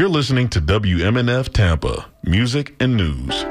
You're listening to WMNF Tampa, Music and News.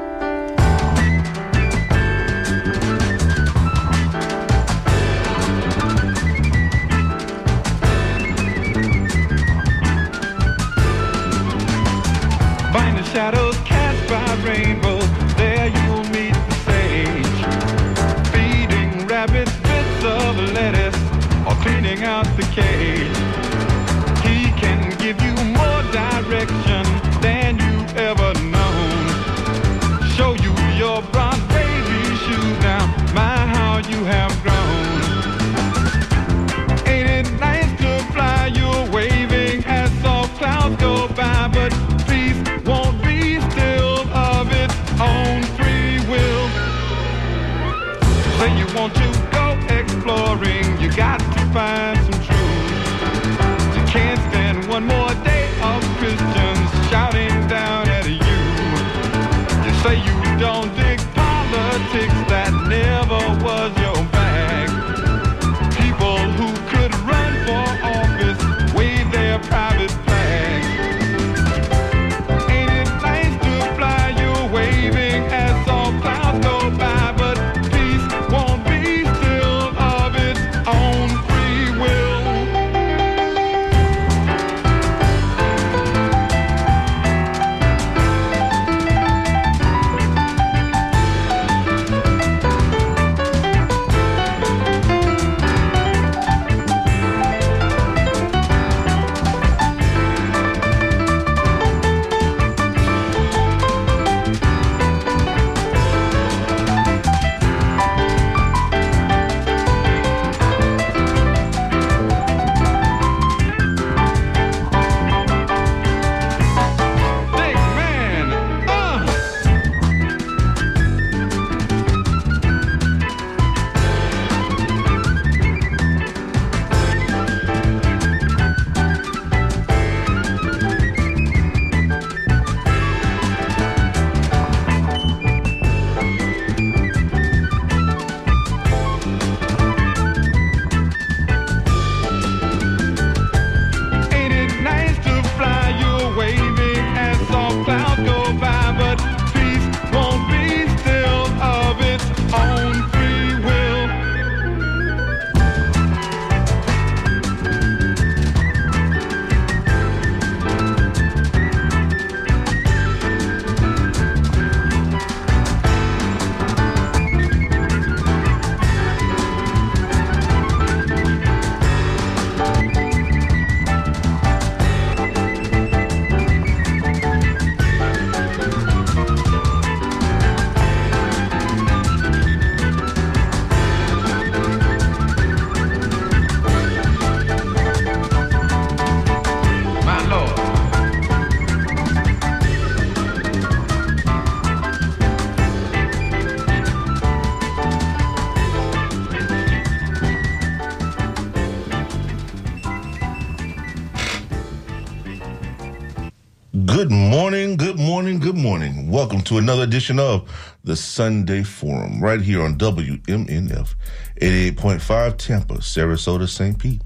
Good morning, good morning, good morning. Welcome to another edition of the Sunday Forum right here on WMNF 88.5 Tampa, Sarasota, St. Pete.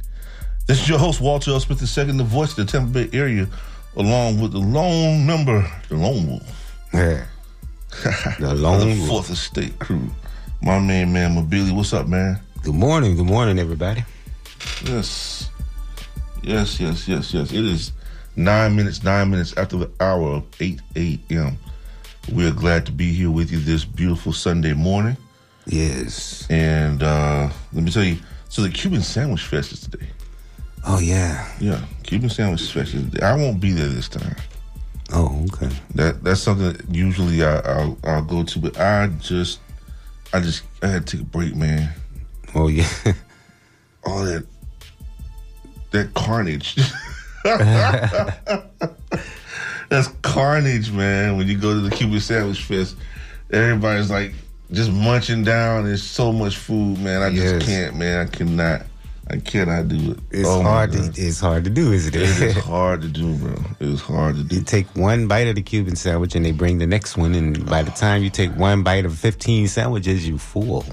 This is your host, Walter L. Smith II, the voice of the Tampa Bay area, along with the lone member, the lone wolf, Yeah. The lone the. Fourth Estate crew. My man, man, Mobili. What's up, man? Good morning. Good morning, everybody. Yes. Yes, yes, yes, yes. It is nine minutes, nine minutes after the hour of 8 a.m. We're glad to be here with you this beautiful Sunday morning. Yes. And uh, let me tell you, so the Cuban Sandwich Fest is today. Oh yeah. Yeah, Cuban Sandwich Fest is today. I won't be there this time. Oh okay. That that's something that usually I, I'll, I'll go to, but I just, I just, I had to take a break, man. Oh yeah. All that, that carnage. That's carnage, man. When you go to the Cuban Sandwich Fest, everybody's like just munching down. There's so much food, man. I just Yes. can't, man. I cannot. I cannot do it. It's Oh, hard. To, it's hard to do, isn't It is hard to do, bro. It is hard to do. you take one bite of the Cuban sandwich and they bring the next one, and by the time you take one bite of fifteen sandwiches, you full.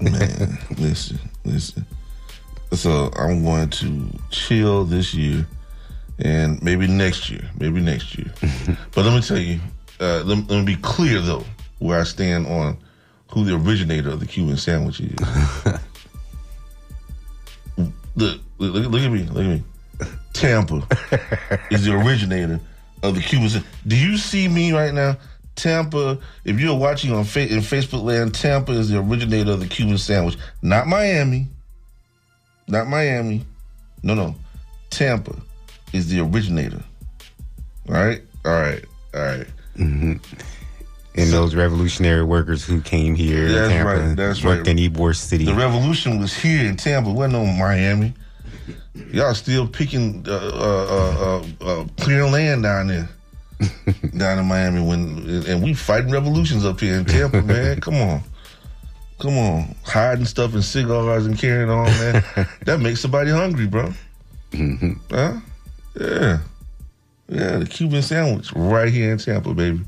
Man, listen, listen. So I'm going to chill this year and maybe next year, maybe next year. but let me tell you, uh, let, let me be clear though, where I stand on who the originator of the Cuban sandwich is. look, look, look at me, look at me. Tampa is the originator of the Cuban. sa- Do you see me right now? Tampa. If you're watching on fa- in Facebook land, Tampa is the originator of the Cuban sandwich, not Miami. Not Miami. No, no. Tampa is the originator. All right, all right, all right. And those revolutionary workers who came here That's Tampa right, that's worked right. in Ybor City. The revolution was here in Tampa. Wasn't no Miami. Y'all still picking, uh, uh, uh, uh, uh, land down there, down in Miami. When and we fighting revolutions up here in Tampa, man. Come on, come on, hiding stuff in cigars and carrying on, man. that makes somebody hungry, bro. Huh? Yeah, yeah. The Cuban sandwich right here in Tampa, baby.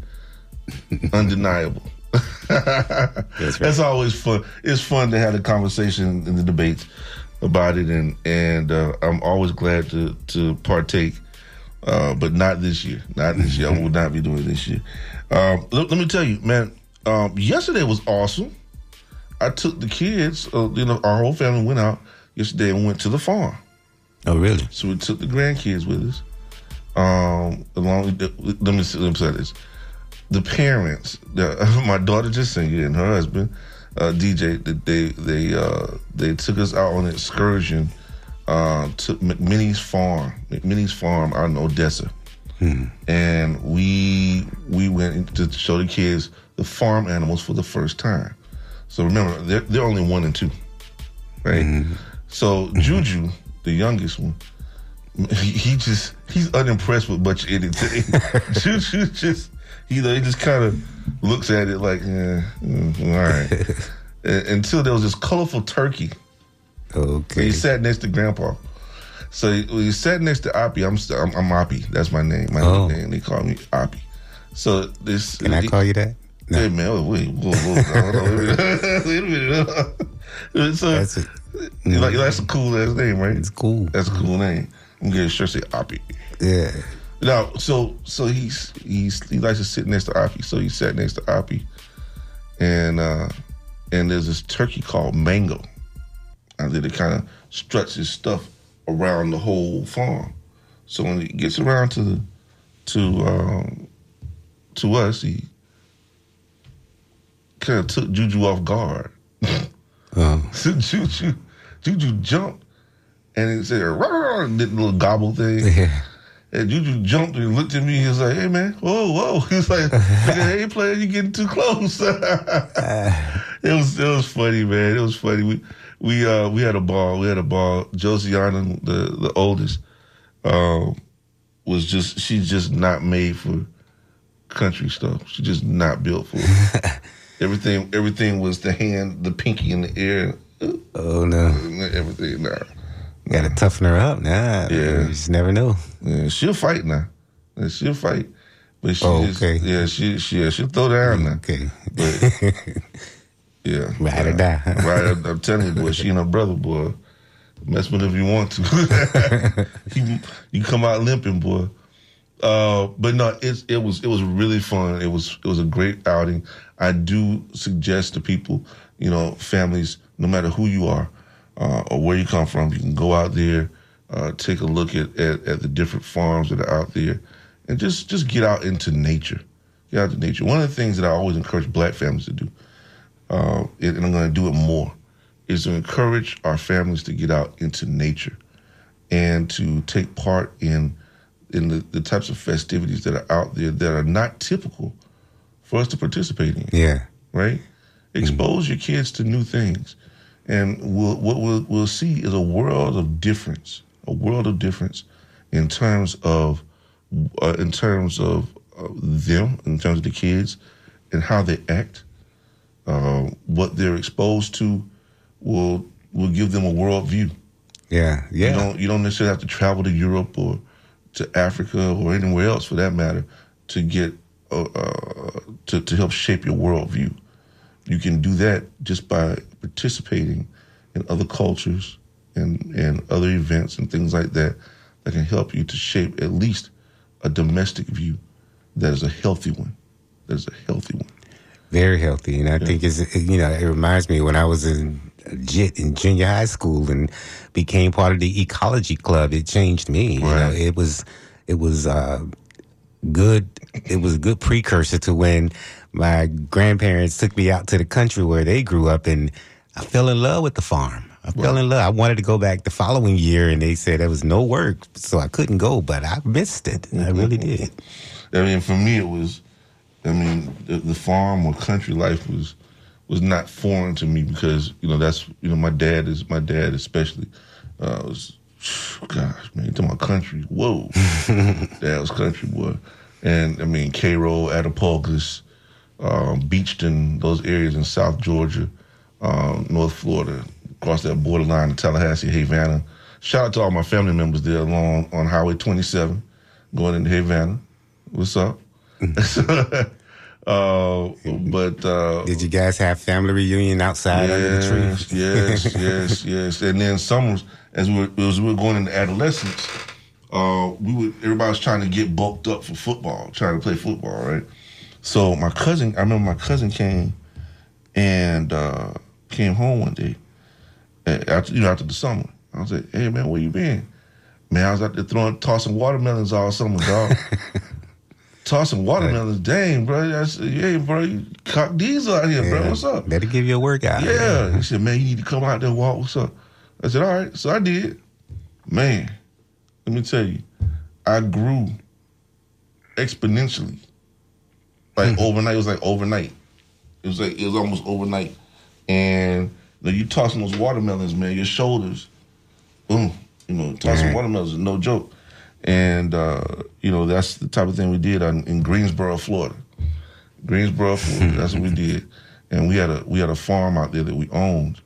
Undeniable. That's right. That's always fun. It's fun to have the conversation and the debates about it, and and uh, I'm always glad to to partake. Uh, but not this year. Not this year. I will not be doing this year. Um, let, let me tell you, man. Um, yesterday was awesome. I took the kids. Uh, you know, our whole family went out yesterday and went to the farm. Oh, really? So we took the grandkids with us. Um, along with the, let me let me say this: the parents, the, my daughter Jessica and her husband uh, DJ, they they uh, they took us out on an excursion uh, to McMinnie's farm, McMinnie's farm out in Odessa, and we we went to show the kids the farm animals for the first time. So remember, they're they're only one and two, right? So Juju, the youngest one, he, he just he's unimpressed with much anything. Juju just you know he just kind of looks at it like, yeah, mm, all right. Until there was this colorful turkey. Okay. He sat next to Grandpa. So he, he sat next to Oppie. I'm I'm, I'm Oppie. That's my name. My Oh. nickname. They call me Oppie. So this. Can I call you that? Hey man, wait, whoa, whoa, hold on, wait a minute. Wait a minute. so That's it. You like, that's a cool ass name, right? It's cool. That's a cool name. I'm getting sure say Oppie. Yeah. Now, so so he's he's he likes to sit next to Oppie. So he sat next to Oppie, and uh and there's this turkey called Mango, and then it kind of struts his stuff around the whole farm. So when he gets around to the to um to us, he kind of took Juju off guard. Oh. So Juju Juju jumped and it said "Rawr," and did the little gobble thing. Yeah. And Juju jumped and looked at me. He was like, "Hey man, whoa, whoa!" He was like, "Hey player, you getting too close." it was it was funny, man. It was funny. We we uh we had a ball. We had a ball. Josiana, the the oldest, um, was just she's just not made for country stuff. She's just not built for it. everything. Everything was the hand, the pinky in the air. Oh no. Everything. Nah. Got to toughen her up. Nah. Yeah. You just never know. Yeah, she'll fight now. She'll fight. But she Oh, just, okay. yeah, she she yeah, she'll throw down now. Okay. But yeah. Ride or die. right. I'm, telling you, boy, she and her brother, boy. Mess with if you want to. you, you come out limping, boy. Uh, but no, it's it was it was really fun. It was it was a great outing. I do suggest to people, you know, families, no matter who you are uh, or where you come from, you can go out there, uh, take a look at, at at the different farms that are out there, and just just get out into nature. Get out to nature. One of the things that I always encourage black families to do, uh, and I'm going to do it more, is to encourage our families to get out into nature and to take part in in the, the types of festivities that are out there that are not typical for us to participate in Yeah. right? Expose your kids to new things, and we'll, what we'll, we'll see is a world of difference, a world of difference in terms of uh, in terms of uh, them, in terms of the kids, and how they act. Uh, what they're exposed to will will give them a world view. Yeah. You don't you don't necessarily have to travel to Europe or to Africa or anywhere else for that matter to get uh, uh, to to help shape your worldview. You can do that just by participating in other cultures and and other events and things like that that can help you to shape at least a domestic view that is a healthy one. That is a healthy one. Very healthy, and I think it's you know it reminds me when I was in in junior high school and became part of the ecology club. It changed me. You know, it was it was uh, good. It was a good precursor to when my grandparents took me out to the country where they grew up, and I fell in love with the farm. I fell in love. I wanted to go back the following year, and they said there was no work, so I couldn't go. But I missed it. I really did. I mean, for me, it was. I mean, the, the farm or country life was was not foreign to me because you know that's you know my dad is my dad especially uh, was gosh man to my country whoa. That was country boy. And I mean Cairo Attapulgus um, Beachton those areas in South Georgia um, North Florida across that borderline to Tallahassee Havana. Shout out to all my family members there along on Highway 27 going into Havana. What's up uh, but uh, Did you guys have family reunion outside under the tree? Yes, yes, yes, yes. And then summers, as we were, as we were going into adolescence, uh, we would everybody was trying to get bulked up for football, trying to play football, right? So my cousin, I remember my cousin came and uh, came home one day after you know after the summer. I was like, "Hey man, where you been?" Man, I was out there throwing tossing watermelons all summer, dog. tossing watermelons, dang, bro. I said, "Hey, bro, you cock diesel out here, bro. What's up?" Better give you a workout. Yeah. He said, man, you need to come out there and walk. What's up? I said, all right. So I did. Man, let me tell you, I grew exponentially. Like hmm. overnight. It was like overnight. It was like it was almost overnight. And you, know, you tossing those watermelons, man, your shoulders, boom. You know, tossing Right. watermelons is no joke. And uh, you know, that's the type of thing we did on, in Greensboro, Florida. Greensboro, Florida. That's what we did, and we had a we had a farm out there that we owned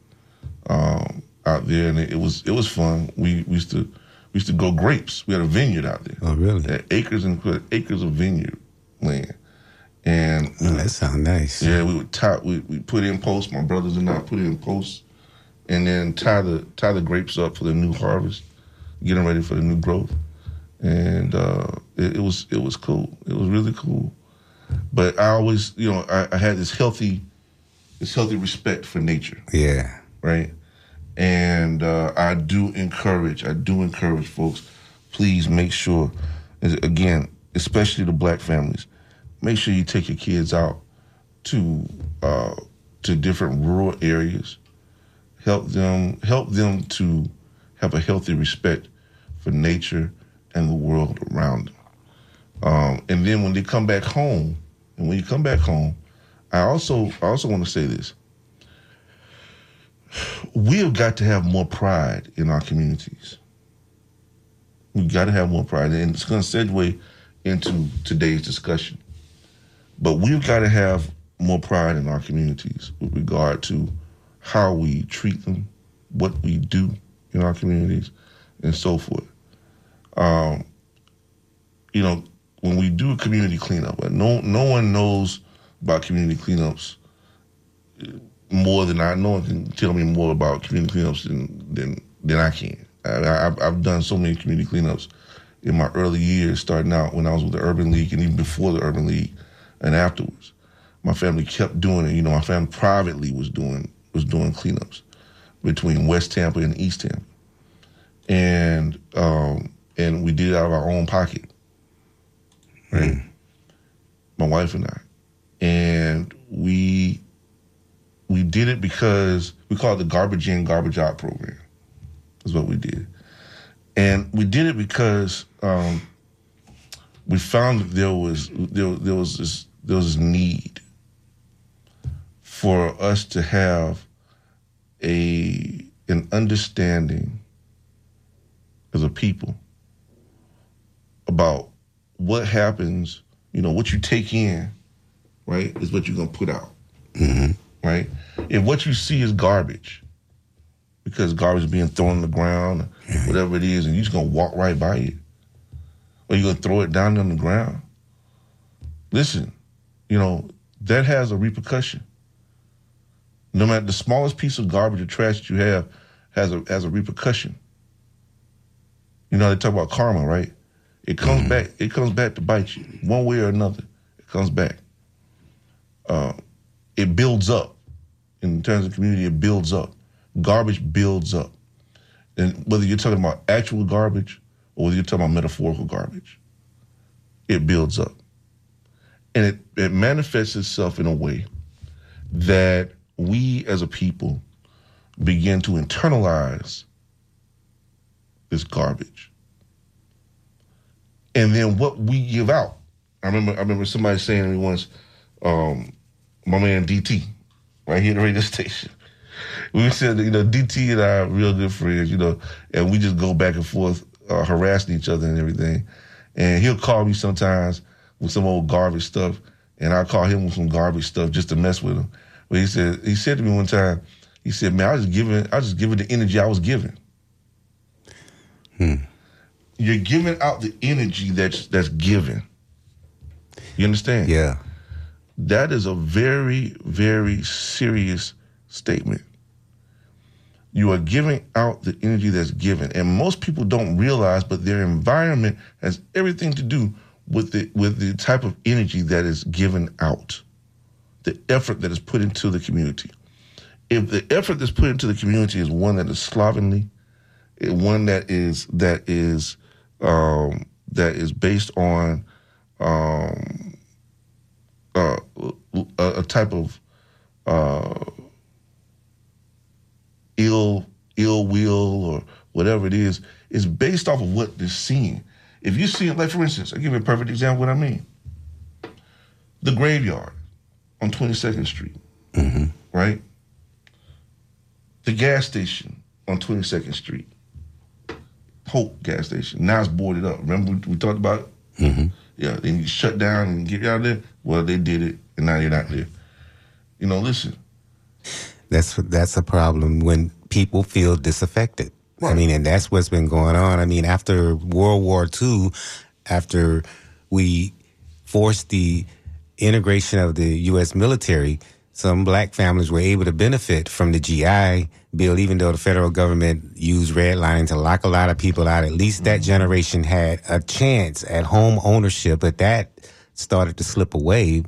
um, out there, and it, it was it was fun. We, we used to we used to go grapes. We had a vineyard out there. Oh, really? Acres and acres of vineyard land, and Oh, that sounds nice. yeah, we would tie we we put in posts. My brothers and I put in posts, and then tie the tie the grapes up for the new harvest, getting ready for the new growth, and uh, it, it was it was cool. It was really cool. But I always, you know, I, I had this healthy, this healthy respect for nature, Yeah. right? And uh, I do encourage, I do encourage folks, please make sure, again, especially the black families, make sure you take your kids out to uh, to different rural areas. Help them help them to have a healthy respect for nature and the world around them. Um, and then when they come back home, and when you come back home, I also I also want to say this. We have got to have more pride in our communities. We've got to have more pride, and it's going to segue into today's discussion. But we've got to have more pride in our communities with regard to how we treat them, what we do in our communities, and so forth. Um, you know, when we do a community cleanup, and no no one knows about community cleanups more than I. No one can tell me more about community cleanups than than than I can. I, I've, I've done so many community cleanups in my early years, starting out when I was with the Urban League, and even before the Urban League, and afterwards. My family kept doing it. You know, my family privately was doing was doing cleanups between West Tampa and East Tampa, and um, and we did it out of our own pocket, right? My wife and I, and we we did it because we call it the garbage in, garbage out program. Is what we did, and we did it because um, we found that there was there, there was this there was this need for us to have a an understanding as a people about what happens, you know, what you take in, right, is what you're gonna put out. Mm-hmm. Right? If what you see is garbage, because garbage is being thrown on the ground, whatever it is, and you're just gonna walk right by it. Or you're gonna throw it down on the ground. Listen, you know, that has a repercussion. No matter the smallest piece of garbage or trash that you have has a has a repercussion. You know they talk about karma, right? It comes back. It comes back to bite you one way or another. It comes back. Uh, it builds up. In terms of community, it builds up. Garbage builds up, and whether you're talking about actual garbage or whether you're talking about metaphorical garbage, it builds up, and it it manifests itself in a way that we as a people begin to internalize this garbage. And then what we give out. I remember I remember somebody saying to me once, um, my man DT, right here at the radio station. We said, you know, DT and I are real good friends, you know, and we just go back and forth uh, harassing each other and everything. And he'll call me sometimes with some old garbage stuff, and I'll call him with some garbage stuff just to mess with him. But he said he said to me one time, he said, "Man, I was just giving, I just giving the energy I was giving." You're giving out the energy that's that's given. You understand? Yeah. That is a very, very serious statement. You are giving out the energy that's given, and most people don't realize, but their environment has everything to do with the with the type of energy that is given out, the effort that is put into the community. If the effort that's put into the community is one that is slovenly, eh, one that is that is um, that is based on um, uh, a, type of uh, ill ill will or whatever it is is based off of what they're seeing. If you see it, like for instance, I'll give you a perfect example of what I mean. The graveyard on 22nd Street, right? The gas station on 22nd Street, Hope gas station. Now it's boarded up. Remember we, we talked about it? Mm-hmm. Yeah, then you shut down and get you out of there. Well, they did it, and now they're not there. You know, listen, That's that's a problem when people feel disaffected. I mean, and that's what's been going on. I mean, after World War II, after we forced the integration of the U.S. military, some black families were able to benefit from the GI Bill, even though the federal government used redlining to lock a lot of people out. At least that generation had a chance at home ownership, but that started to slip away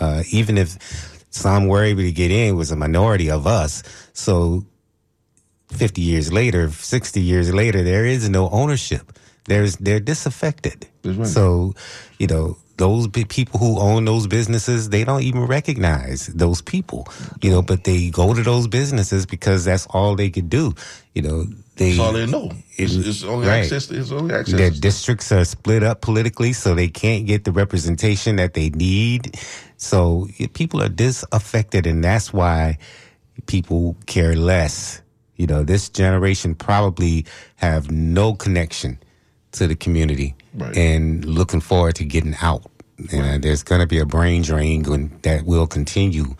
uh, even if some were able to get in, it was a minority of us. So 50 years later, 60 years later, there is no ownership. There's they're disaffected. Right. So, you know, those people who own those businesses, they don't even recognize those people, you know, but they go to those businesses because that's all they could do. You know, they that's all they know. It's, mm, it's only right. access. It's only their access. districts are split up politically, so they can't get the representation that they need. So people are disaffected, and that's why people care less. You know, this generation probably have no connection to the community Right. and looking forward to getting out. And uh, there's going to be a brain drain when, that will continue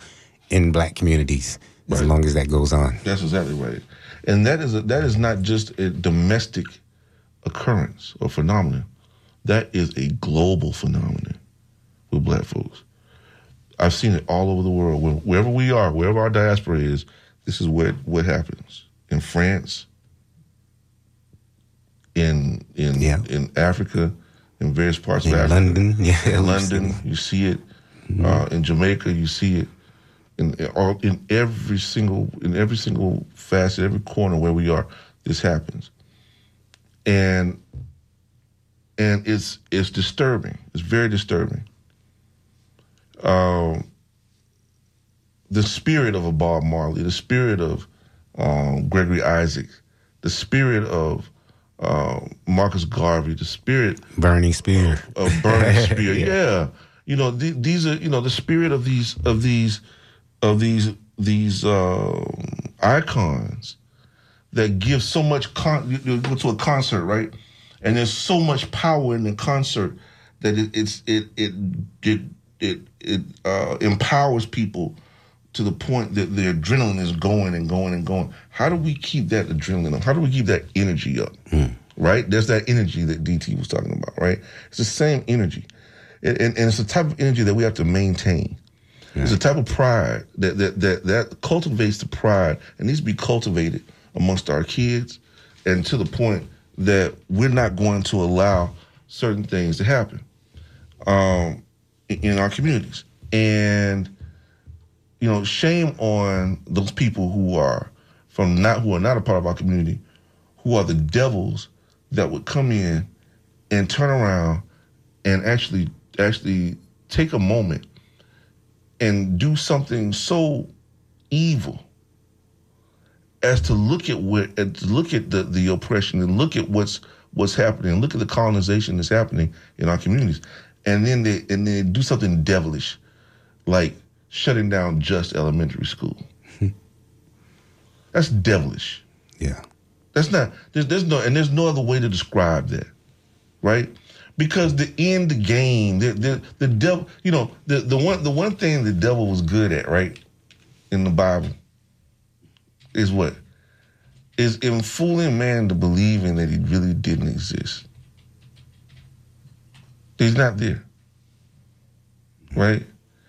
in black communities as long as that goes on. That's exactly right. And that is a, that is not just a domestic occurrence or phenomenon. That is a global phenomenon with black folks. I've seen it all over the world. Wherever we are, wherever our diaspora is, this is what what happens. In France, in in Yeah. in Africa, in various parts In of Africa. London, yeah, In London, you see it. Uh, in Jamaica, you see it. In, in all in every single in every single facet, every corner where we are, this happens. And and it's it's disturbing. It's very disturbing. Um, the spirit of a Bob Marley, the spirit of um, Gregory Isaacs, the spirit of um, Marcus Garvey, the spirit Burning Spear. of burning spirit. yeah. you know th- these are you know the spirit of these of these of these these um, icons that give so much. Con- you, you go to a concert, right? And there's so much power in the concert that it, it's it it it it, it uh, empowers people to the point that the adrenaline is going and going and going. How do we keep that adrenaline up? How do we keep that energy up? Right? There's that energy that DT was talking about, right? It's the same energy. And, and, and it's the type of energy that we have to maintain. It's the type of pride that, that that that cultivates the pride and needs to be cultivated amongst our kids and to the point that we're not going to allow certain things to happen um, in our communities. And you know, shame on those people who are from not who are not a part of our community, who are the devils that would come in and turn around and actually actually take a moment and do something so evil as to look at and to look at the, the oppression and look at what's what's happening, look at the colonization that's happening in our communities. And then they and then do something devilish, like shutting down Just elementary school. That's devilish. Yeah. That's not there's there's no and there's no other way to describe that, right? Because the end game, the the, the devil, you know, the, the one the one thing the devil was good at, right, in the Bible, is what is in fooling man to believing that he really didn't exist. He's not there, right?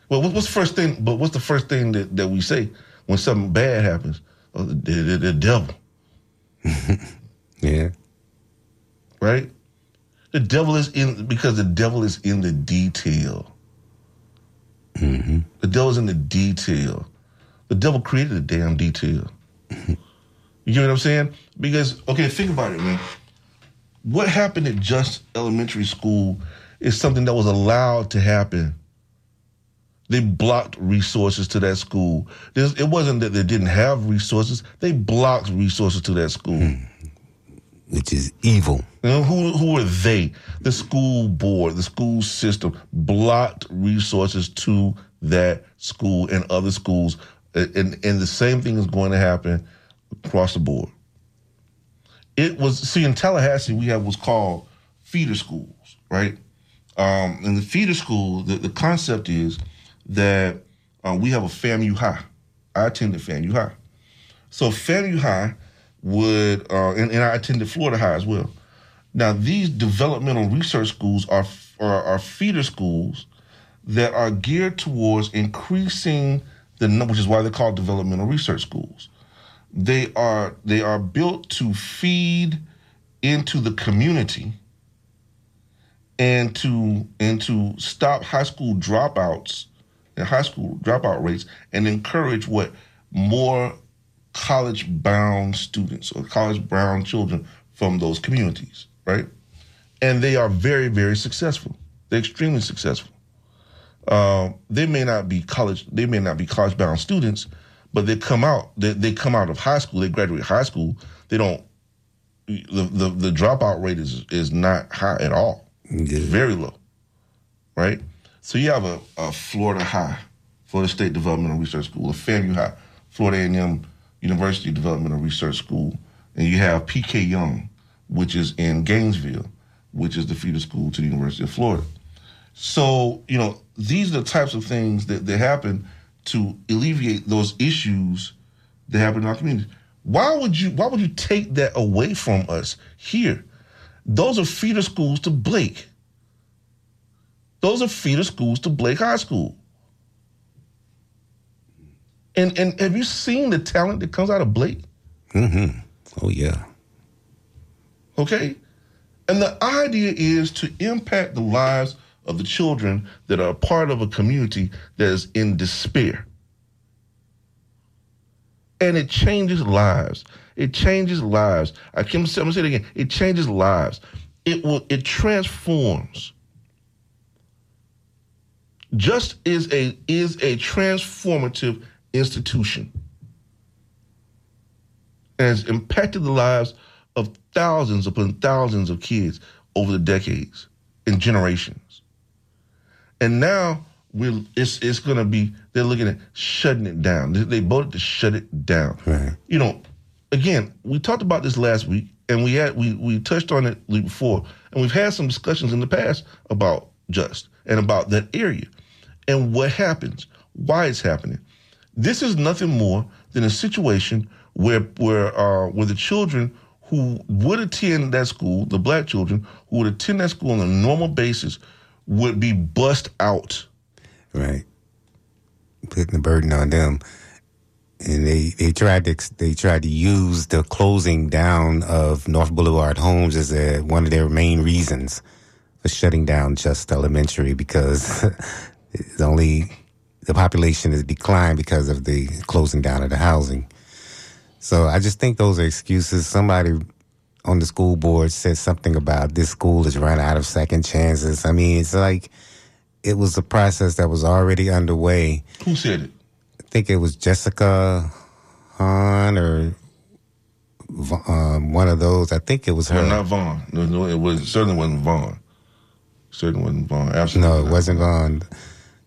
Well, what's the first thing? But what's the first thing that, that we say when something bad happens? Oh, the, the, the devil. Yeah. right? The devil is in because the devil is in the detail. Mm-hmm. The devil's in the detail. The devil created the damn detail. you know what I'm saying? Because okay, think about it, man. What happened at Just Elementary School is something that was allowed to happen. They blocked resources to that school. There's, it wasn't that they didn't have resources; they blocked resources to that school. Which is evil. You know, who who were they? The school board, the school system blocked resources to that school and other schools, and and the same thing is going to happen across the board. It was see in Tallahassee we have what's called feeder schools, right? Um, in the feeder school, the, the concept is that uh, we have a FAMU High. I attended FAMU High. So FAMU High would, uh, and, and I attended Florida High as well. Now these developmental research schools are, are are feeder schools that are geared towards increasing the number, which is why they're called developmental research schools. They are they are built to feed into the community and to and to stop high school dropouts and high school dropout rates and encourage what more college bound students or college bound children from those communities, right? And they are very, very successful. They're extremely successful. Uh, they may not be college, they may not be college bound students, but they come out, they, they come out of high school, they graduate high school, they don't, the, the, the dropout rate is, is not high at all. It's very low, right? So you have a, a Florida High, Florida State Developmental Research School, a FAMU High, Florida A&M University Developmental Research School, and you have PK Yonge, which is in Gainesville, which is the feeder school to the University of Florida. So, you know, these are the types of things that, that happen to alleviate those issues that happen in our community. Why would you why would you take that away from us here? Those are feeder schools to Blake. Those are feeder schools to Blake High School. And and have you seen the talent that comes out of Blake? Mm-hmm. Oh yeah. Okay? And the idea is to impact the lives of the children that are part of a community that is in despair. And it changes lives. It changes lives. I can I'm gonna say it again. It changes lives. It will it transforms. Just is a is a transformative institution and has impacted the lives of thousands upon thousands of kids over the decades and generations. And now we're it's it's gonna be they're looking at shutting it down. They, they voted to shut it down. Right. You know, again, we talked about this last week and we had we we touched on it before, and we've had some discussions in the past about just and about that area and what happens, why it's happening. This is nothing more than a situation where where uh, where the children who would attend that school, the black children who would attend that school on a normal basis, would be bust out. Right. Putting the burden on them. and they, they tried to they tried to use the closing down of North Boulevard Homes as a, one of their main reasons for shutting down Just Elementary because it's only the population has declined because of the closing down of the housing. So I just think those are excuses. Somebody on the school board said something about this school has run out of second chances. I mean, it's like it was a process that was already underway. Who said it? I think it was Jessica Hahn or um, one of those. I think it was her. No, not Vaughn. No, no, it was certainly wasn't Vaughn. Certainly wasn't Vaughn. Absolutely. no, it wasn't Vaughn.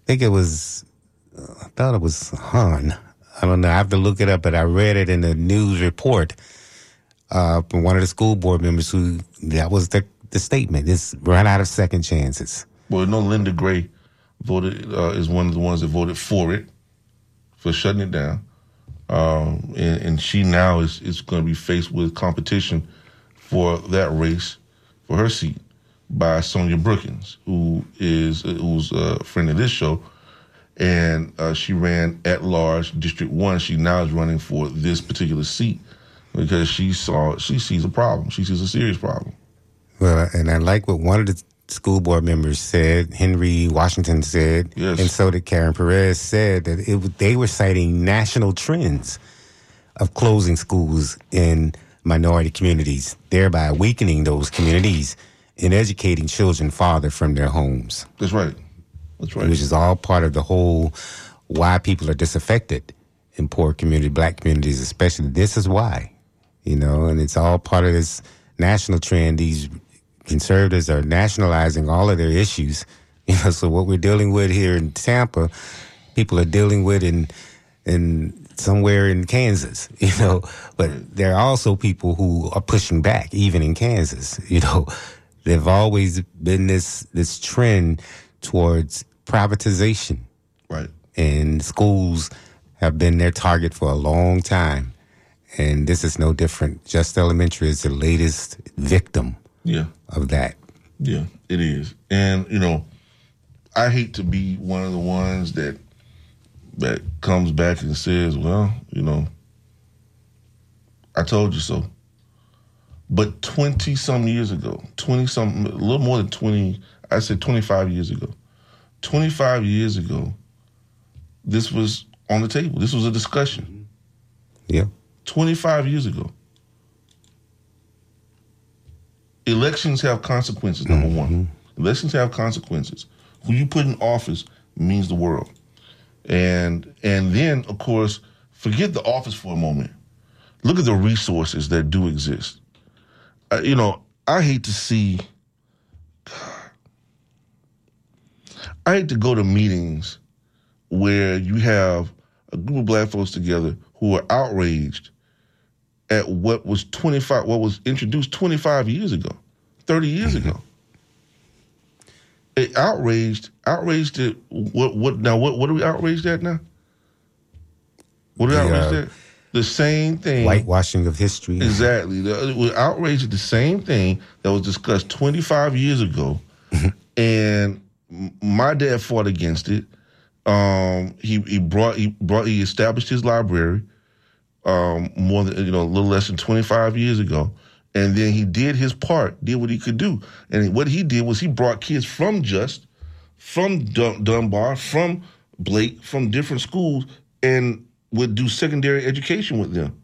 I think it was. I thought it was Hahn. I don't know. I have to look it up, but I read it in the news report uh, from one of the school board members who that was the the statement. It's run out of second chances. Well, no, Linda Gray voted uh, is one of the ones that voted for it, for shutting it down, um, and, and she now is is going to be faced with competition for that race for her seat by Sonia Brookins, who is who's a friend of this show, and uh, she ran at large District One. She now is running for this particular seat because she saw she sees a problem. She sees a serious problem. Well, and I like what one of the school board members said. Henry Washington said, Yes. and so did Karen Perez. Said that it they were citing national trends of closing schools in minority communities, thereby weakening those communities and educating children farther from their homes, That's right. That's right. which is all part of the whole why people are disaffected in poor community, black communities especially. This is why, you know, and it's all part of this national trend. These conservatives are nationalizing all of their issues. You know, so what we're dealing with here in Tampa, people are dealing with in in somewhere in Kansas. You know, but there are also people who are pushing back, even in Kansas. You know, there've always been this this trend towards privatization right. and schools have been their target for a long time. And this is no different. Just Elementary is the latest victim Yeah. of that. Yeah, it is. And you know, I hate to be one of the ones that that comes back and says, "Well, you know, I told you so." But 20 some years ago, 20 some a little more than 20, I said 25 years ago. 25 years ago, this was on the table. This was a discussion. Yeah. 25 years ago. Elections have consequences, number mm-hmm. one. Elections have consequences. Who you put in office means the world. And and then, of course, forget the office for a moment. Look at the resources that do exist. Uh, you know, I hate to see. I hate to go to meetings where you have a group of black folks together who are outraged at what was 25 what was introduced 25 years ago 30 years ago. It outraged outraged at what what now what what are we outraged at now? What are we The, outraged uh, at the same thing Whitewashing of history. Exactly. The- We're outraged at the same thing that was discussed 25 years ago. and my dad fought against it. Um, he, he brought he brought he established his library um, more than you know a little less than 25 years ago. And then he did his part, did what he could do. And what he did was he brought kids from Just, from Dun- Dunbar, from Blake, from different schools, and would do secondary education with them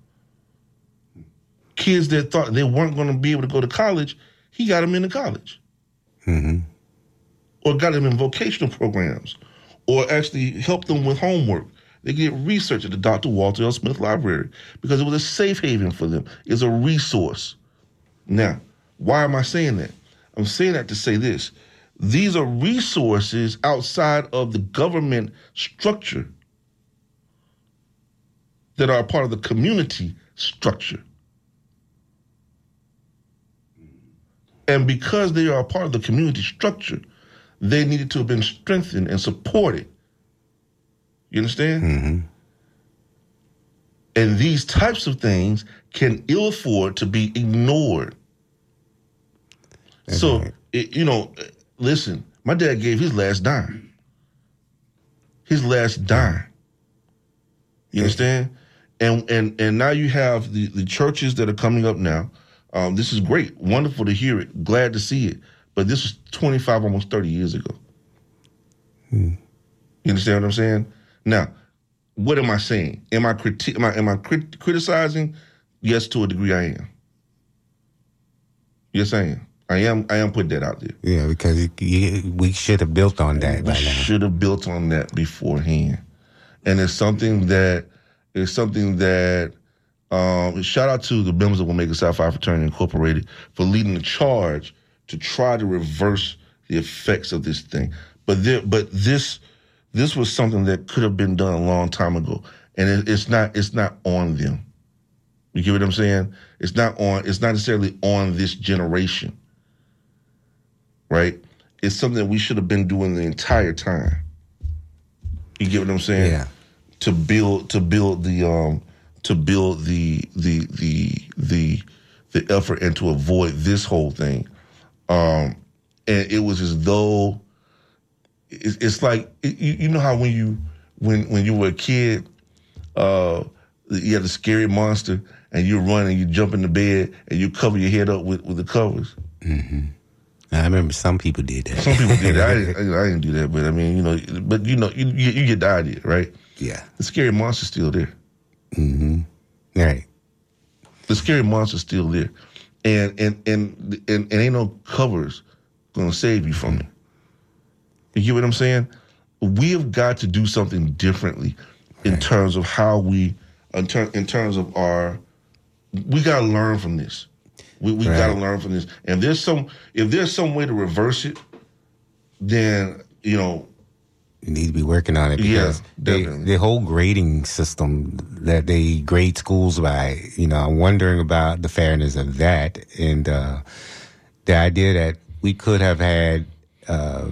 kids that thought they weren't going to be able to go to college, he got them into college. Mm-hmm. Or got them in vocational programs, or actually helped them with homework. They get research at the Dr. Walter L. Smith Library because it was a safe haven for them. It's a resource. Now, why am I saying that? I'm saying that to say this. These are resources outside of the government structure that are part of the community structure. And because they are a part of the community structure, they needed to have been strengthened and supported. You understand? Mm-hmm. And these types of things can ill afford to be ignored. So, it, you know, listen, my dad gave his last dime. His last dime. You understand? And and and now you have the the churches that are coming up now. Um, this is great, wonderful to hear it, glad to see it. But this was 25, almost 30 years ago. You understand what I'm saying? Now, what am I saying? Am I criti- am I am I crit- criticizing? Yes, to a degree, I am. Yes, I am. I am. I am putting that out there. Yeah, because we should have built on that We should have built on that beforehand, and it's something that it's something that. Um, shout out to the members of Omega Psi Phi Fraternity Incorporated for leading the charge to try to reverse the effects of this thing. But there, but this this was something that could have been done a long time ago, and it, it's not it's not on them. You get what I'm saying? It's not on. It's not necessarily on this generation, right? It's something we should have been doing the entire time. You get what I'm saying? Yeah. To build to build the um to build the the the the the effort and to avoid this whole thing. Um and it was as though it's, it's like it, you, you know how when you when when you were a kid uh you had a scary monster and you run and you jump in the bed and you cover your head up with, with the covers. I remember some people did that. Some people did that. I didn't, I didn't do that, but I mean, you know, but you know, you, you, you get the idea, right? Yeah. The scary monster's still there. Mm-hmm. Right. The scary monster's still there, and and and and, and ain't no covers gonna save you from it. You get what I'm saying? We have got to do something differently in terms of how we, in, ter- in terms of our, we got to learn from this. We, we got to learn from this. And there's some, if there's some way to reverse it, then you know, need to be working on it Yeah, because they, the whole grading system that they grade schools by, you know, I'm wondering about the fairness of that. And uh, the idea that we could have had uh,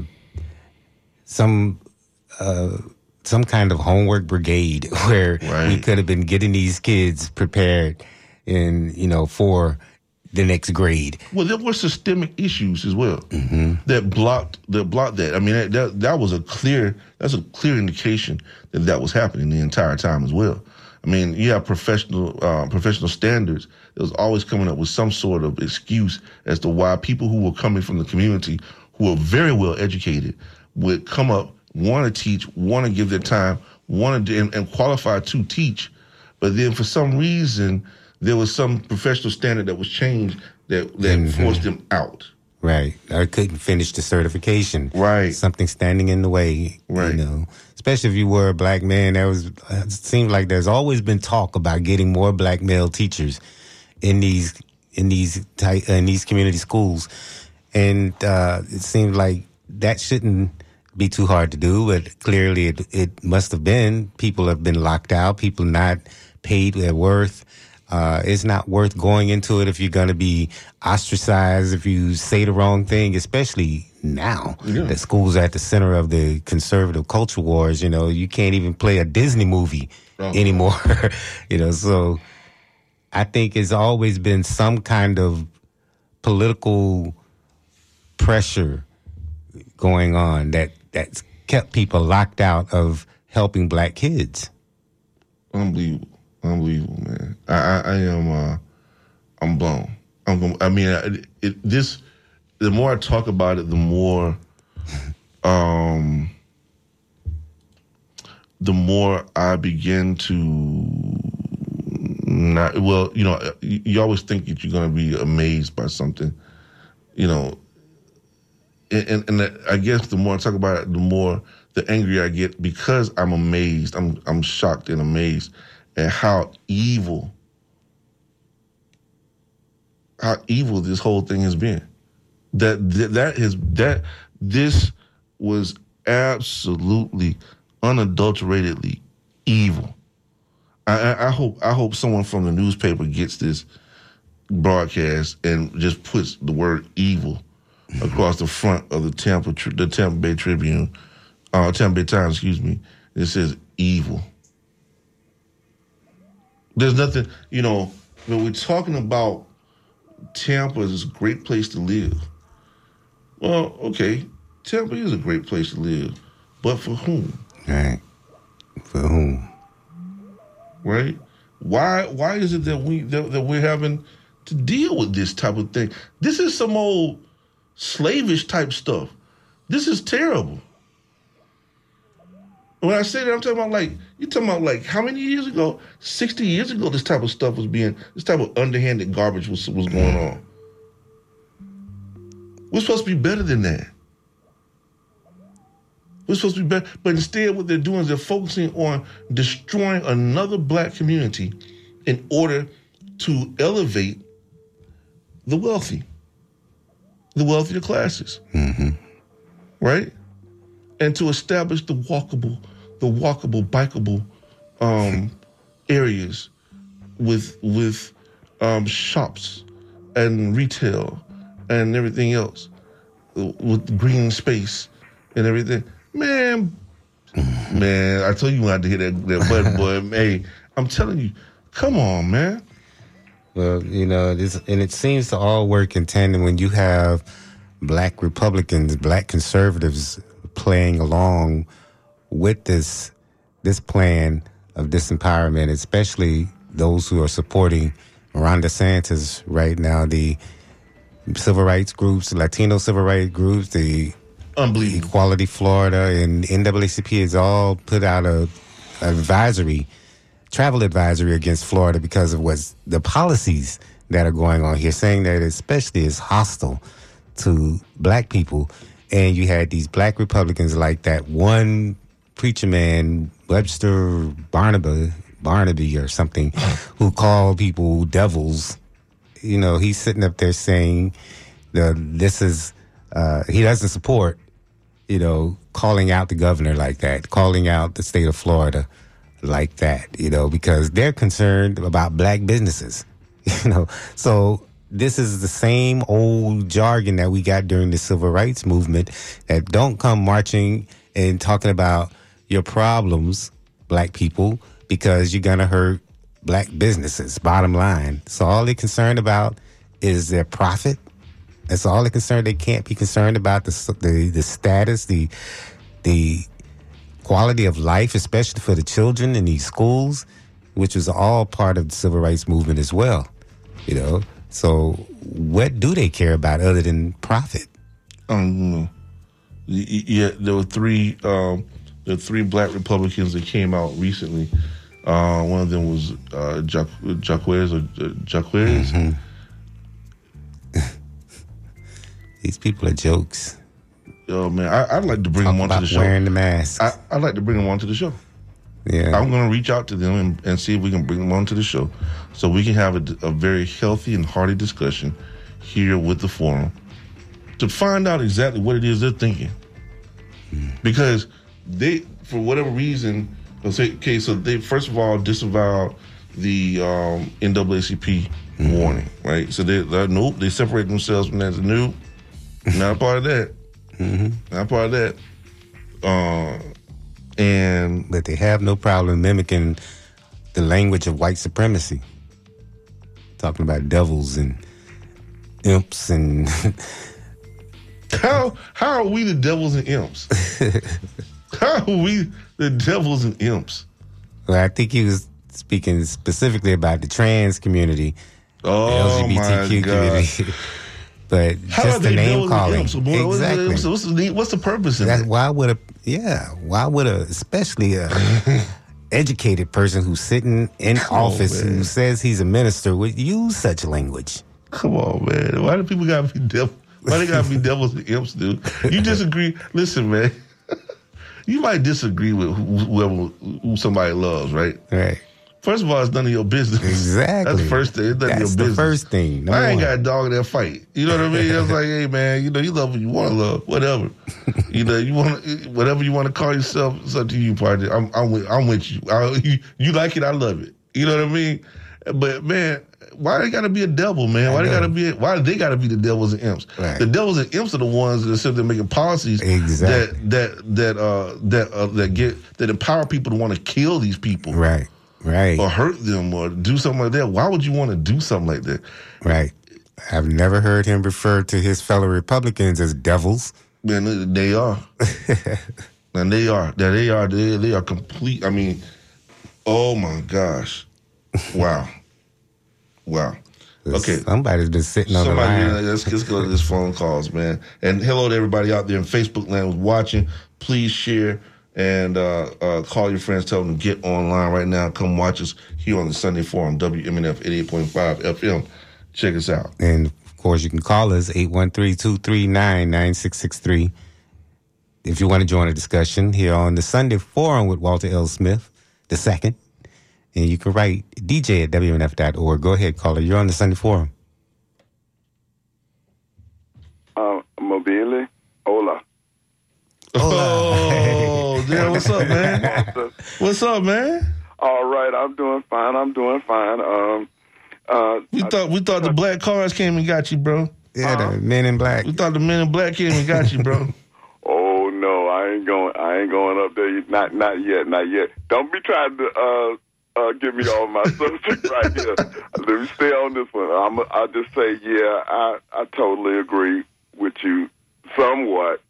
some uh, some kind of homework brigade where we could have been getting these kids prepared in, you know, for the next grade. Well, there were systemic issues as well that blocked that blocked that. I mean, that, that that was a clear that's a clear indication that that was happening the entire time as well. I mean, you have professional uh, professional standards that was always coming up with some sort of excuse as to why people who were coming from the community who were very well educated would come up, want to teach, want to give their time, want to and, and qualify to teach, but then for some reason there was some professional standard that was changed that that forced them out. Right. I couldn't finish the certification. Right. Something standing in the way. Right. You know, especially if you were a black man, there was, it seemed like there's always been talk about getting more black male teachers in these, in these, in these community schools. And, uh, it seems like that shouldn't be too hard to do, but clearly it, it must have been. People have been locked out. People not paid their worth. Uh, it's not worth going into it if you're going to be ostracized if you say the wrong thing, especially now Yeah. that schools are at the center of the conservative culture wars. You know, you can't even play a Disney movie Oh. anymore. you know, so I think it's always been some kind of political pressure going on that that's kept people locked out of helping black kids. Unbelievable, unbelievable, man. I I, I am uh, I'm blown. I'm I mean, it, it, this. The more I talk about it, the more, um, the more I begin to not. Well, you know, you, you always think that you're going to be amazed by something, you know. And, and, and I guess the more I talk about it, the more the angrier I get because I'm amazed. I'm I'm shocked and amazed at how evil, how evil this whole thing has been. That that, that is that this was absolutely unadulteratedly evil. I, I, hope I hope someone from the newspaper gets this broadcast and just puts the word evil across the front of the Tri- the Tampa Bay Tribune, uh, Tampa Bay Times, excuse me. It says evil. There's nothing, you know, when we're talking about Tampa is a great place to live. Well, okay, Tampa is a great place to live, but for whom? Right. For whom? right? Why why is it that we that, that we're having to deal with this type of thing? This is some old slavish type stuff. This is terrible. When I say that, I'm talking about like you talking about like how many years ago? Sixty years ago, this type of stuff was being this type of underhanded garbage was was going mm. on. We're supposed to be better than that. We're supposed to be better, but instead, what they're doing is they're focusing on destroying another black community in order to elevate the wealthy, the wealthier classes, mm-hmm. right? And to establish the walkable, the walkable, bikeable um, areas with with um, shops and retail and everything else with green space and everything. Man, man, I told you not to hit that, that button, boy. Hey, I'm telling you, come on, man. Well, you know, this, and it seems to all work in tandem when you have black Republicans, black conservatives playing along with this this plan of disempowerment, especially those who are supporting Ron DeSantis right now, the civil rights groups, Latino civil rights groups, the Equality Florida and NAACP has all put out a advisory, travel advisory against Florida because of what's the policies that are going on here, saying that especially is hostile to black people. And you had these black Republicans like that one preacher man, Webster Barnaby, Barnaby or something, who called people devils. You know, he's sitting up there saying, the, this is, uh, he doesn't support you know, calling out the governor like that, calling out the state of Florida like that, you know, because they're concerned about black businesses, you know. So this is the same old jargon that we got during the civil rights movement that don't come marching and talking about your problems, black people, because you're going to hurt black businesses, bottom line. So all they're concerned about is their profit that's all they're concerned. They can't be concerned about the the, the status, the the quality of life, especially for the children in these schools, which was all part of the civil rights movement as well. You know, so what do they care about other than profit? Um, yeah, there were three. Um, were three black Republicans that came out recently. Uh, one of them was uh, Jac- Jaquez or uh, Jaquez. These people are jokes. Oh man, I, I'd like to bring Talk them onto the show. wearing the mask. I, I'd like to bring them onto the show. Yeah, I'm going to reach out to them and, and see if we can bring them onto the show, so we can have a, a very healthy and hearty discussion here with the forum to find out exactly what it is they're thinking. Because they, for whatever reason, say, okay, so they first of all disavowed the um, NAACP warning, right? So they, they're nope, they separate themselves from that. Nope, not a part of that. Not a part of that. Uh, and but they have no problem mimicking the language of white supremacy. Talking about devils and imps and How how are we the devils and imps? how are we the devils and imps? well, I think he was speaking specifically about the trans community, Oh the my LGBTQ god! community. but How just are the they name calling. imps? What- what's the- Exactly. What's, the, what's, the, what's the purpose of That's it? why would a yeah? Why would a especially a educated person who's sitting in office man. who says he's a minister would use such language? Come on, man. Why do people gotta be devil? Why they gotta be devils and imps, dude? You disagree? Listen, man. you might disagree with whoever who somebody loves, right? Right. First of all, it's none of your business. Exactly. That's the first thing. It's none That's of the your business. first thing. I ain't one. got a dog in that fight. You know what I mean? It's like, hey man, you know, you love what you want to love, whatever. you know, you want whatever you want to call yourself. It's up to you, partner. I'm, I'm with, I'm with you. I, you. You like it, I love it. You know what I mean? But man, why they gotta be a devil, man? Why they gotta be? Why they gotta be the devils and imps? Right. The devils and imps are the ones that are sitting there making policies Exactly. that that that uh that uh, that get that empower people to want to kill these people Right. Right. or hurt them or do something like that. Why would you want to do something like that? Right. I've never heard him refer to his fellow Republicans as devils. Man, they are. and they are. That they are. They, they are complete. I mean, oh my gosh. Wow. Wow. Okay. Somebody's been sitting on Somebody, the line. let's, let's go to this phone calls, man. And hello to everybody out there in Facebook land who's watching. Please share and uh, uh, call your friends. Tell them to get online right now. Come watch us here on the Sunday Forum, WMNF 88.5 FM. Check us out. And of course, you can call us 813 239 9663 if you want to join a discussion here on the Sunday Forum with Walter L. Smith the second. And you can write DJ at WMNF.org. Go ahead, caller. You're on the Sunday Forum. Uh, Mobile. Hola. Oh, yeah, what's up, man? What's up, man? All right, I'm doing fine. I'm doing fine. Um, uh, We thought we thought the black cars came and got you, bro. Yeah, the men in black. We thought the men in black came and got you, bro. oh no, I ain't going. I ain't going up there. Not not yet. Not yet. Don't be trying to uh, uh, give me all my subject right here. Let me stay on this one. I'm. I'll just say, yeah, I I totally agree with you somewhat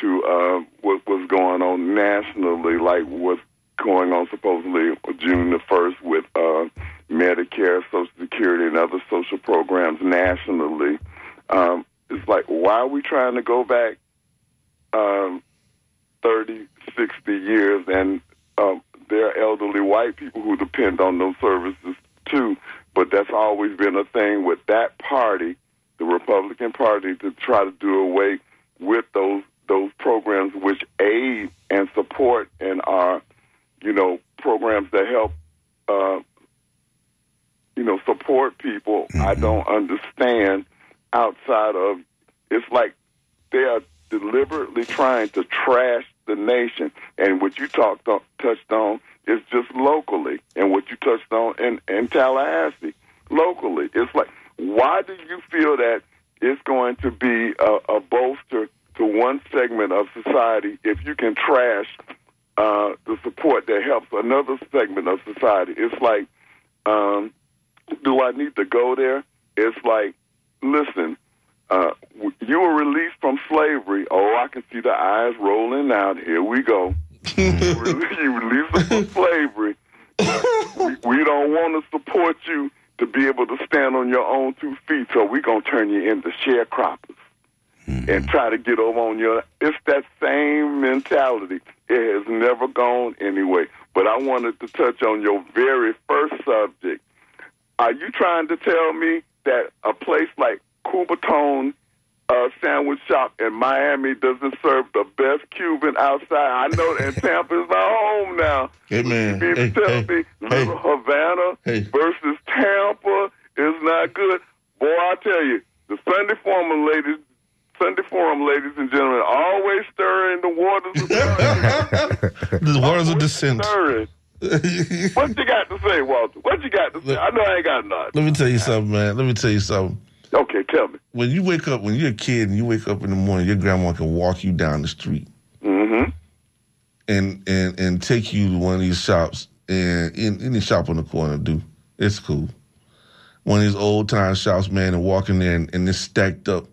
to uh, what was going on nationally, like what's going on supposedly June the first with uh, Medicare, Social Security, and other social programs nationally. Um, it's like, why are we trying to go back um, 30, 60 years? And um, there are elderly white people who depend on those services too. But that's always been a thing with that party, the Republican Party, to try to do away with those those programs which aid and support and are, you know, programs that help, uh, you know, support people. I don't understand outside of it's like they are deliberately trying to trash the nation. And what you talked on, touched on is just locally, and what you touched on in, in Tallahassee locally. It's like, why do you feel that it's going to be a, a bolster to one segment of society if you can trash uh, the support that helps another segment of society? It's like, um, do I need to go there? It's like, listen, uh, you were released from slavery. Oh, I can see the eyes rolling out. Here we go. you released us from slavery. we, we don't want to support you to be able to stand on your own two feet, so we're going to turn you into sharecroppers and try to get over on your. It's that same mentality. It has never gone anyway. But I wanted to touch on your very first subject. Are you trying to tell me that a place like Cubatone uh, sandwich shop in Miami doesn't serve the best Cuban outside? I know that Tampa is my home now. Hey, man. You mean Hey, tell hey, me hey. Little Havana Hey. versus Tampa is not good? Boy, I tell you, the Sunday Forum ladies, Sunday Forum ladies and gentlemen, always stirring the waters of the waters of dissent. stirring. What you got to say, Walter? What you got to say? I know I ain't got nothing. Let me tell you something, man. Let me tell you something. Okay, tell me. When you wake up, when you're a kid and you wake up in the morning, your grandma can walk you down the street Mm-hmm. and and and take you to one of these shops and in any shop on the corner do. It's cool. One of these old time shops, man, and walk in there and, and it's stacked up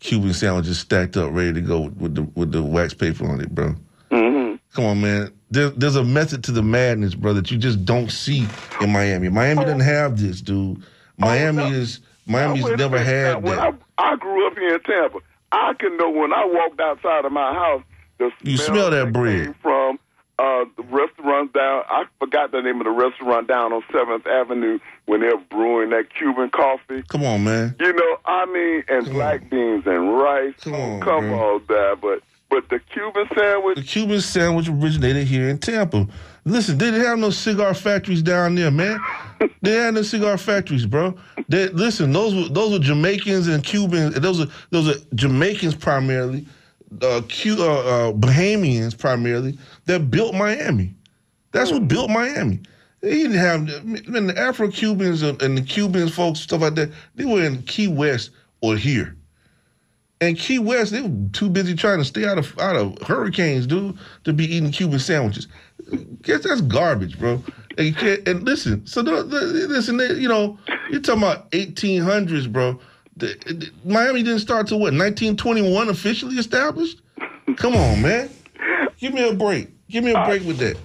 Cuban sandwiches stacked up, ready to go with the with the wax paper on it, bro. Mm-hmm. Come on, man. There, there's a method to the madness, bro, that you just don't see in Miami. Miami doesn't have this, dude. Miami Oh, no. is Miami's never had that. I, I grew up here in Tampa. I can know when I walked outside of my house, the You smell that bread. came from uh, the restaurant down. I forgot the name of the restaurant down on Seventh Avenue when they're brewing that Cuban coffee. Come on, man. You know, I mean, and Come black on. beans and rice. Come on, come bro. on, that. But but the Cuban sandwich. The. Cuban sandwich originated here in Tampa. Listen, they didn't have no cigar factories down there, man. they had no cigar factories, bro. They, listen, those were those were Jamaicans and Cubans. Those are those are Jamaicans primarily, uh, Cu- uh, uh, Bahamians primarily that built Miami. That's what built Miami. They didn't have man, the Afro Cubans and and the Cubans folks stuff like that. They were in Key West or here. And Key West, they were too busy trying to stay out of out of hurricanes, dude, to be eating Cuban sandwiches. Guess that's garbage, bro. And, you can't, and listen, so the, the, listen, they, you know, you're talking about 1800s, bro. The, the- Miami didn't start till what 1921 officially established. Come on, man. Give me a break. Give me a uh, break with that.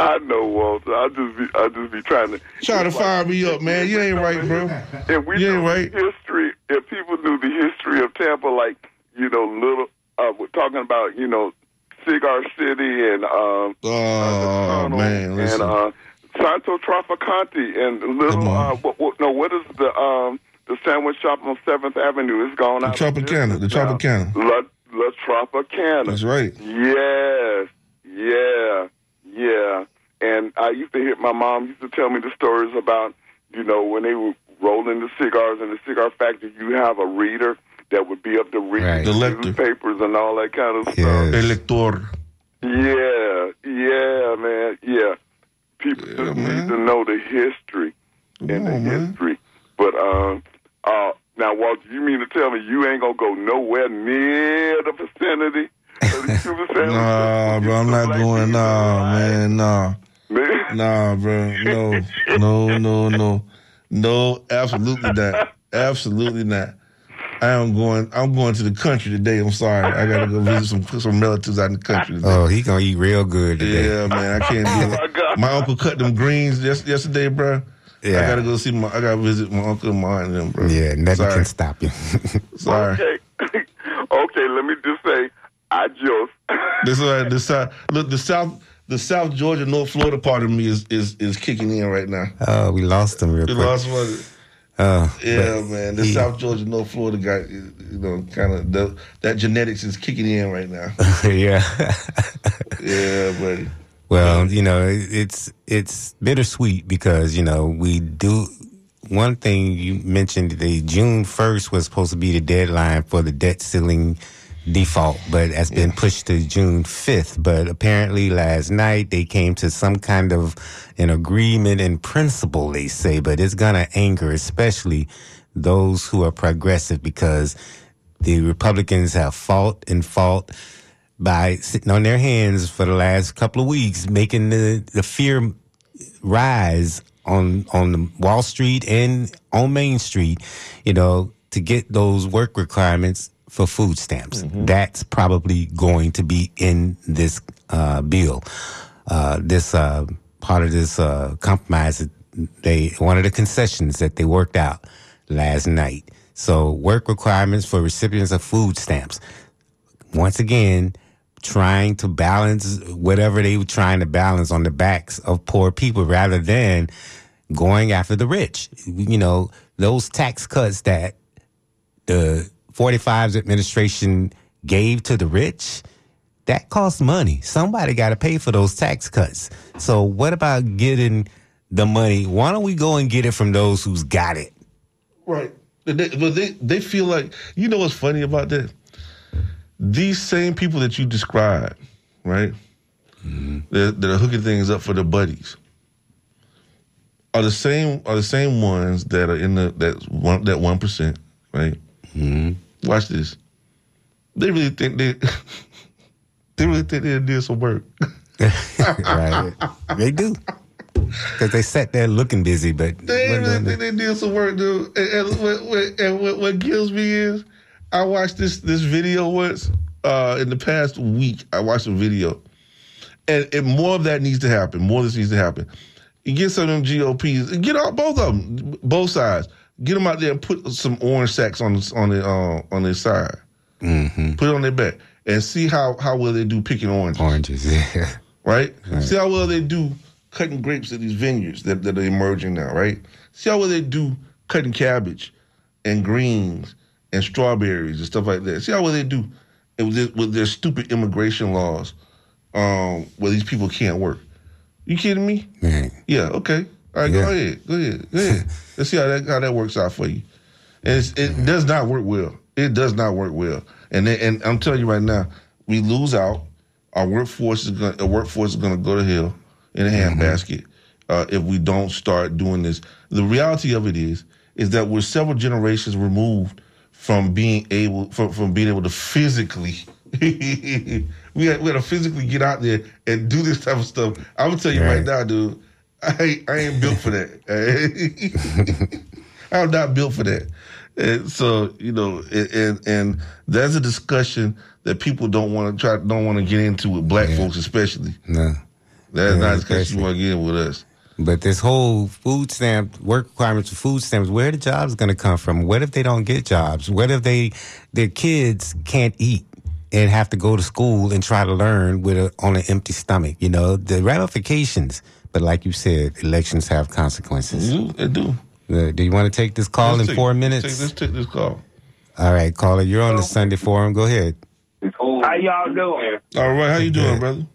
I know, Walter. I just be, I just be trying to Trying to fire me up, man. You ain't right, bro. If we You ain't right. history, if people knew the history of Tampa, like you know, little, uh, we're talking about you know, Cigar City and um, Oh Tunnel man, and listen. uh, Santo Traficante and little. Uh, what, what, no, what is the um the sandwich shop on Seventh Avenue? It's gone out. of Tropicana, the. Tropicana. La, La Tropicana. That's right. Yes, yeah, yeah. And I used to hear my mom used to tell me the stories about, you know, when they were rolling the cigars in the cigar factory, you have a reader that would be up to read Right. The the lector. newspapers and all that kind of Yes. stuff. Elector. Yeah, yeah, man, yeah. People Yeah, man. need to know the history and Come the on, man. history. But um, uh, now, Walter, you mean to tell me you ain't gonna go nowhere near the vicinity of the Cuban sandwich? Nah, bro, I'm not going. Nah, man, nah, nah, bro, no, no, no, no, no, absolutely not, absolutely not. I am going. I'm going to the country today. I'm sorry. I gotta go visit some some relatives out in the country. Today. Oh, he gonna eat real good today. Yeah, man, I can't do Oh, my it. God. My uncle cut them greens yes, yesterday, bro. Yeah. I gotta go see my. I gotta visit my uncle and my aunt and them, bro. Yeah, nothing Sorry. can stop you. Sorry. Okay. okay, let me just say, adios. This uh, the south. Look, the south, the South Georgia, North Florida part of me is is is kicking in right now. oh, we lost them. real You quick. lost one. Oh, Yeah, man. The he- South Georgia, North Florida got you know kind of the, that genetics is kicking in right now. yeah. yeah, buddy. Well, you know, it's it's bittersweet because you know we do. One thing you mentioned, the June first was supposed to be the deadline for the debt ceiling default, but that's been pushed to June fifth. But apparently, last night they came to some kind of an agreement in principle. They say, but it's gonna anger, especially those who are progressive, because the Republicans have fought and fought by sitting on their hands for the last couple of weeks, making the, the fear rise on on Wall Street and on Main Street, you know, to get those work requirements for food stamps. That's probably going to be in this uh, bill. Uh, this uh, part of this uh, compromise, that they one of the concessions that they worked out last night. So work requirements for recipients of food stamps once again trying to balance whatever they were trying to balance on the backs of poor people rather than going after the rich. You know, those tax cuts that the 45's administration gave to the rich, that costs money. Somebody got to pay for those tax cuts. So what about getting the money? Why don't we go and get it from those who's got it? Right. They, but they they feel like you know what's funny about that. These same people that you described, right? That, that are hooking things up for their buddies, are the same are the same ones that are in the that one that one percent, right? Mm-hmm. Watch this. They really think they they really think they did some work. right? they do. Because they sat there looking busy, but They really think they did some work, dude. And, and, what, what, and what, what kills me is, I watched this this video once uh, in the past week. I watched a video, and, and more of that needs to happen. More of this needs to happen. You get some of them GOPs, get out both of them, both sides. Get them out there and put some orange sacks on on the uh, on their side. Put it on their back and see how how well they do picking oranges oranges. Yeah. right? See how well they do cutting grapes at these vineyards that, that are emerging now, right? See how well they do cutting cabbage and greens and strawberries and stuff like that. See how well they do with their, with their stupid immigration laws um, where these people can't work. You kidding me? Man. Yeah, okay. All right, Yeah. go ahead. Go ahead. Go ahead. Let's see how that how that works out for you. And it's, it does not work well. It does not work well. And then, and I'm telling you right now, we lose out. Our workforce is going. Our workforce is going to go to hell in a handbasket uh, if we don't start doing this. The reality of it is, is that we're several generations removed from being able from, from being able to physically. we had, we had to physically get out there and do this type of stuff. I'm gonna tell you right, Right. now, dude. I ain't, I ain't built for that. I'm not built for that. And so you know, and and, that's a discussion that people don't want to try, don't want to get into with black folks, especially. No. That's Yeah, not because you want to get in with us. But this whole food stamp work requirements for food stamps, where the jobs going to come from? What if they don't get jobs? What if they their kids can't eat and have to go to school and try to learn with a, on an empty stomach? You know the ramifications. But like you said, elections have consequences. They do. They do. Uh, do you want to take this call Let's in take- four let's minutes? Take, let's take this call. All right, caller, you're on the Sunday Forum. Go ahead. How y'all doing? All right, how you doing, Good. brother?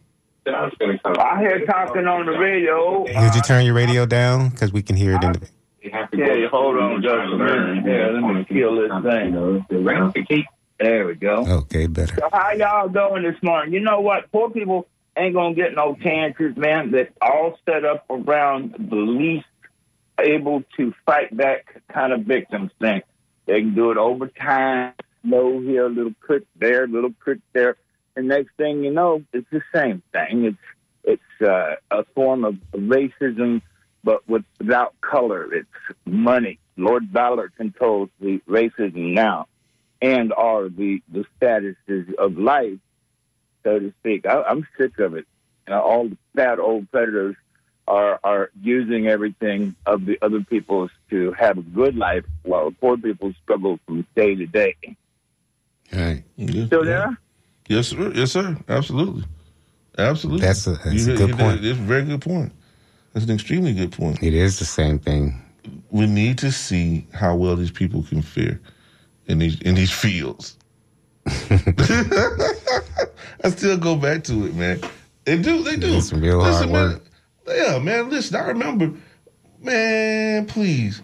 I hear talking on the radio. Did you turn your radio down? Because we can hear it in the. Yeah, hold on just a minute. Yeah, let me kill this thing. There we go. Okay, better. So how y'all doing this morning? You know what? Poor people ain't gonna get no chances, man. That all set up around the least able to fight back kind of victims thing. They can do it over time. No here, a little prick there, little prick there, and next thing you know, it's the same thing. It's it's uh, a form of racism, but with, without color. It's money. Lord Ballard controls the racism now and are the the statuses of life, so to speak. I, I'm sick of it. You know, all the bad old predators are are using everything of the other people's to have a good life, while poor people struggle from day to day. All right. Yeah, Still yeah. there? Yes, sir. Yes, sir. Absolutely. Absolutely. That's a- that's You a good hit point. that- That's a very good point. That's an extremely good point. It is the same thing. We need to see how well these people can fare in these in these fields. I still go back to it, man. They do. They do. It's real hard listen, man. work. Yeah, man. Listen, I remember, man. Please,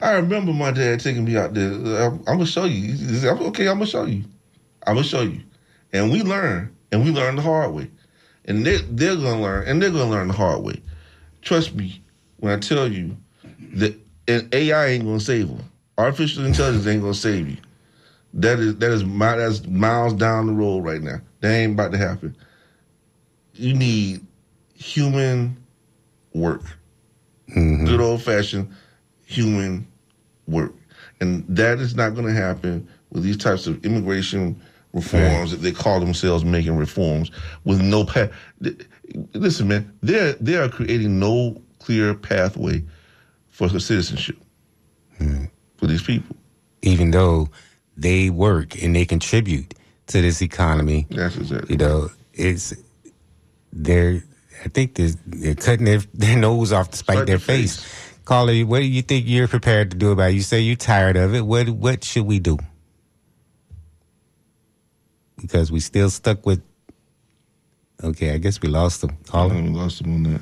I remember my dad taking me out there. I'm, I'm gonna show you. Said, Okay, I'm gonna show you. I'm gonna show you. And we learn, and we learn the hard way. And they they're gonna learn, and they're gonna learn the hard way. Trust me when I tell you that AI ain't gonna save them. Artificial intelligence ain't gonna save you. That is that is mi- that's miles down the road right now. That ain't about to happen. You need human work, mm-hmm. good old fashioned human work, and that is not going to happen with these types of immigration reforms that they call themselves making reforms with no path. Listen, man, they they are creating no clear pathway for citizenship mm-hmm. for these people. even though they work and they contribute to this economy. That's exactly. You know, it's they're. I think they're, they're cutting their, their nose off to spite Spite their face. face. Caller, what do you think you're prepared to do about it? You say you're tired of it. What what should we do? Because we still stuck with. Okay, I guess we lost them. Caller. haven't lost him on that.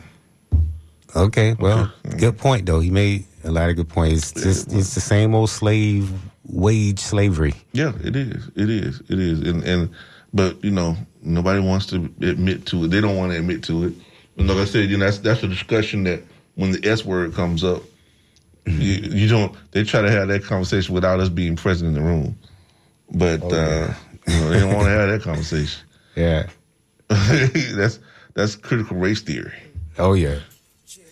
Okay, well, good point though. He made a lot of good points. It's just it's the same old slave wage slavery. Yeah, it is. It is. It is. And and but you know nobody wants to admit to it. They don't want to admit to it. And like I said, you know that's that's a discussion that when the S word comes up, you, you don't. They try to have that conversation without us being present in the room. But uh, you know they don't want to have that conversation. Yeah. that's that's critical race theory, Oh yeah.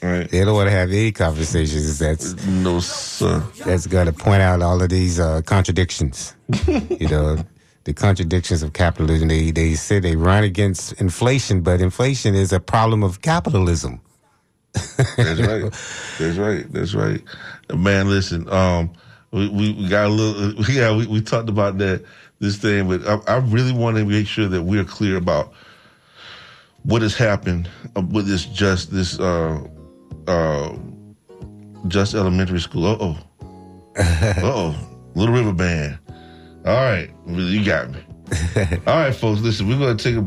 Right? They don't want to have any conversations that's No sir. that's going to point out all of these uh, contradictions. you know, the contradictions of capitalism. They they say they run against inflation, but inflation is a problem of capitalism. That's right. That's right. That's right. Man, listen. Um, we, we, we got a little. Yeah, we, we talked about that this thing, but I, I really want to make sure that we're clear about what has happened uh, with this just this uh uh just elementary school. Uh oh. Uh oh. Little River Band. All right, you got me. All right, folks. Listen, we're gonna take a break.